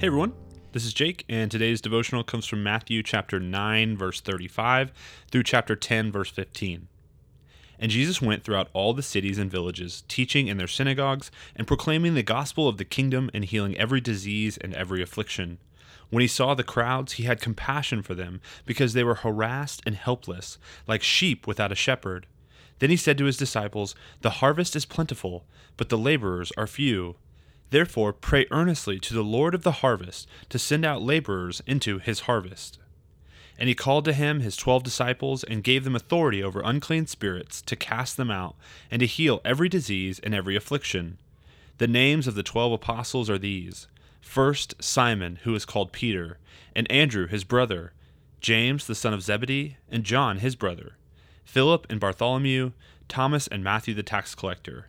Hey everyone, this is Jake, and today's devotional comes from Matthew chapter 9, verse 35 through chapter 10, verse 15. And Jesus went throughout all the cities and villages, teaching in their synagogues, and proclaiming the gospel of the kingdom, and healing every disease and every affliction. When he saw the crowds, he had compassion for them, because they were harassed and helpless, like sheep without a shepherd. Then he said to his disciples, The harvest is plentiful, but the laborers are few. Therefore, pray earnestly to the Lord of the harvest to send out laborers into his harvest. And he called to him his twelve disciples and gave them authority over unclean spirits to cast them out and to heal every disease and every affliction. The names of the twelve apostles are these First, Simon, who is called Peter, and Andrew his brother, James the son of Zebedee, and John his brother, Philip and Bartholomew, Thomas and Matthew the tax collector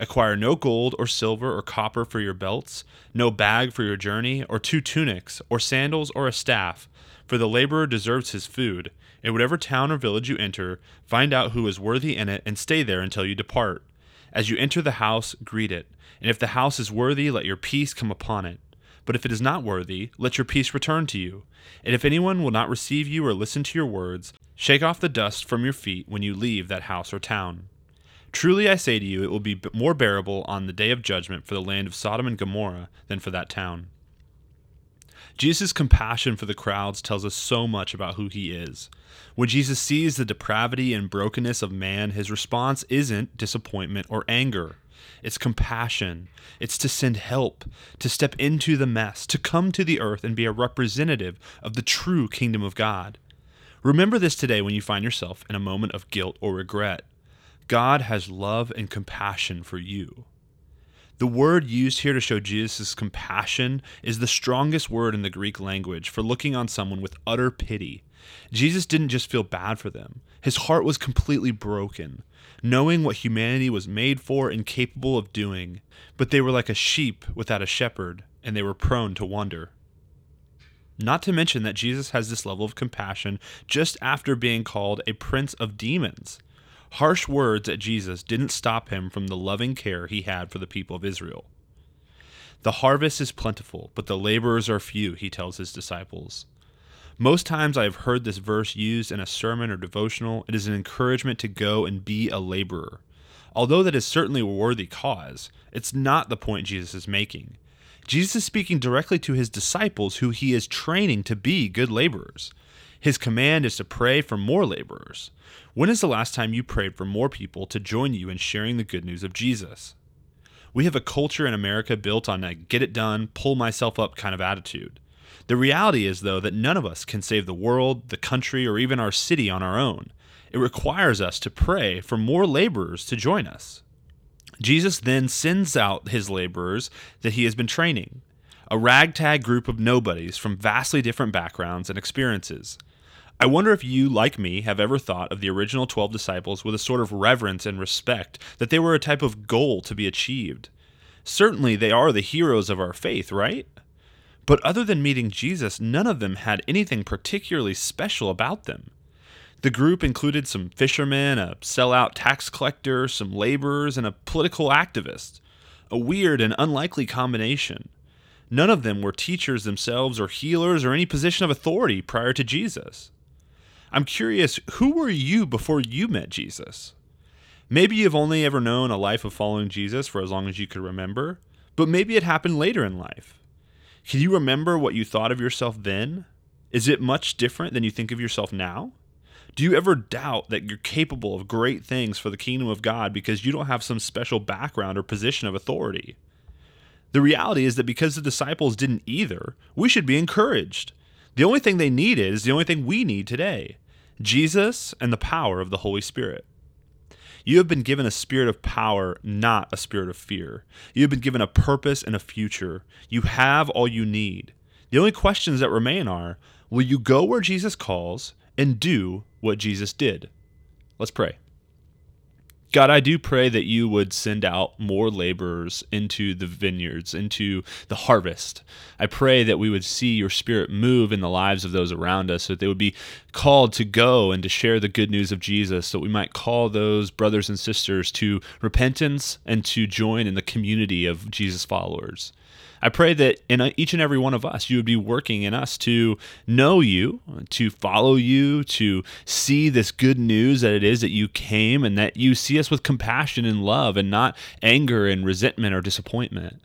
Acquire no gold or silver or copper for your belts, no bag for your journey, or two tunics, or sandals, or a staff, for the laborer deserves his food. In whatever town or village you enter, find out who is worthy in it, and stay there until you depart. As you enter the house, greet it, and if the house is worthy, let your peace come upon it. But if it is not worthy, let your peace return to you. And if anyone will not receive you or listen to your words, shake off the dust from your feet when you leave that house or town. Truly I say to you, it will be more bearable on the day of judgment for the land of Sodom and Gomorrah than for that town. Jesus' compassion for the crowds tells us so much about who he is. When Jesus sees the depravity and brokenness of man, his response isn't disappointment or anger. It's compassion. It's to send help, to step into the mess, to come to the earth and be a representative of the true kingdom of God. Remember this today when you find yourself in a moment of guilt or regret. God has love and compassion for you. The word used here to show Jesus' compassion is the strongest word in the Greek language for looking on someone with utter pity. Jesus didn't just feel bad for them, his heart was completely broken, knowing what humanity was made for and capable of doing. But they were like a sheep without a shepherd, and they were prone to wander. Not to mention that Jesus has this level of compassion just after being called a prince of demons. Harsh words at Jesus didn't stop him from the loving care he had for the people of Israel. The harvest is plentiful, but the laborers are few, he tells his disciples. Most times I have heard this verse used in a sermon or devotional, it is an encouragement to go and be a laborer. Although that is certainly a worthy cause, it's not the point Jesus is making. Jesus is speaking directly to his disciples who he is training to be good laborers. His command is to pray for more laborers. When is the last time you prayed for more people to join you in sharing the good news of Jesus? We have a culture in America built on a get it done, pull myself up kind of attitude. The reality is, though, that none of us can save the world, the country, or even our city on our own. It requires us to pray for more laborers to join us. Jesus then sends out his laborers that he has been training, a ragtag group of nobodies from vastly different backgrounds and experiences. I wonder if you, like me, have ever thought of the original 12 disciples with a sort of reverence and respect that they were a type of goal to be achieved. Certainly, they are the heroes of our faith, right? But other than meeting Jesus, none of them had anything particularly special about them. The group included some fishermen, a sellout tax collector, some laborers, and a political activist. A weird and unlikely combination. None of them were teachers themselves or healers or any position of authority prior to Jesus. I'm curious, who were you before you met Jesus? Maybe you've only ever known a life of following Jesus for as long as you could remember, but maybe it happened later in life. Can you remember what you thought of yourself then? Is it much different than you think of yourself now? Do you ever doubt that you're capable of great things for the kingdom of God because you don't have some special background or position of authority? The reality is that because the disciples didn't either, we should be encouraged. The only thing they needed is the only thing we need today Jesus and the power of the Holy Spirit. You have been given a spirit of power, not a spirit of fear. You have been given a purpose and a future. You have all you need. The only questions that remain are will you go where Jesus calls and do what Jesus did. Let's pray. God, I do pray that you would send out more laborers into the vineyards, into the harvest. I pray that we would see your spirit move in the lives of those around us, so that they would be called to go and to share the good news of Jesus, so that we might call those brothers and sisters to repentance and to join in the community of Jesus followers. I pray that in each and every one of us, you would be working in us to know you, to follow you, to see this good news that it is that you came and that you see us with compassion and love and not anger and resentment or disappointment.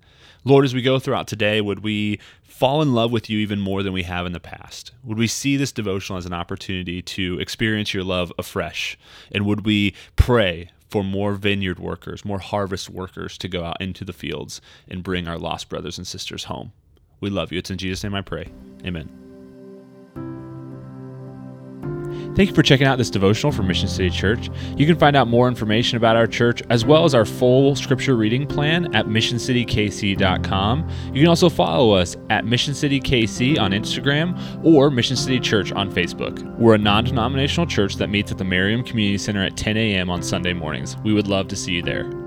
Lord, as we go throughout today, would we fall in love with you even more than we have in the past? Would we see this devotional as an opportunity to experience your love afresh? And would we pray for more vineyard workers, more harvest workers to go out into the fields and bring our lost brothers and sisters home. We love you. It's in Jesus' name I pray. Amen. Thank you for checking out this devotional from Mission City Church. You can find out more information about our church as well as our full scripture reading plan at missioncitykc.com. You can also follow us at Mission City KC on Instagram or Mission City Church on Facebook. We're a non denominational church that meets at the Merriam Community Center at 10 a.m. on Sunday mornings. We would love to see you there.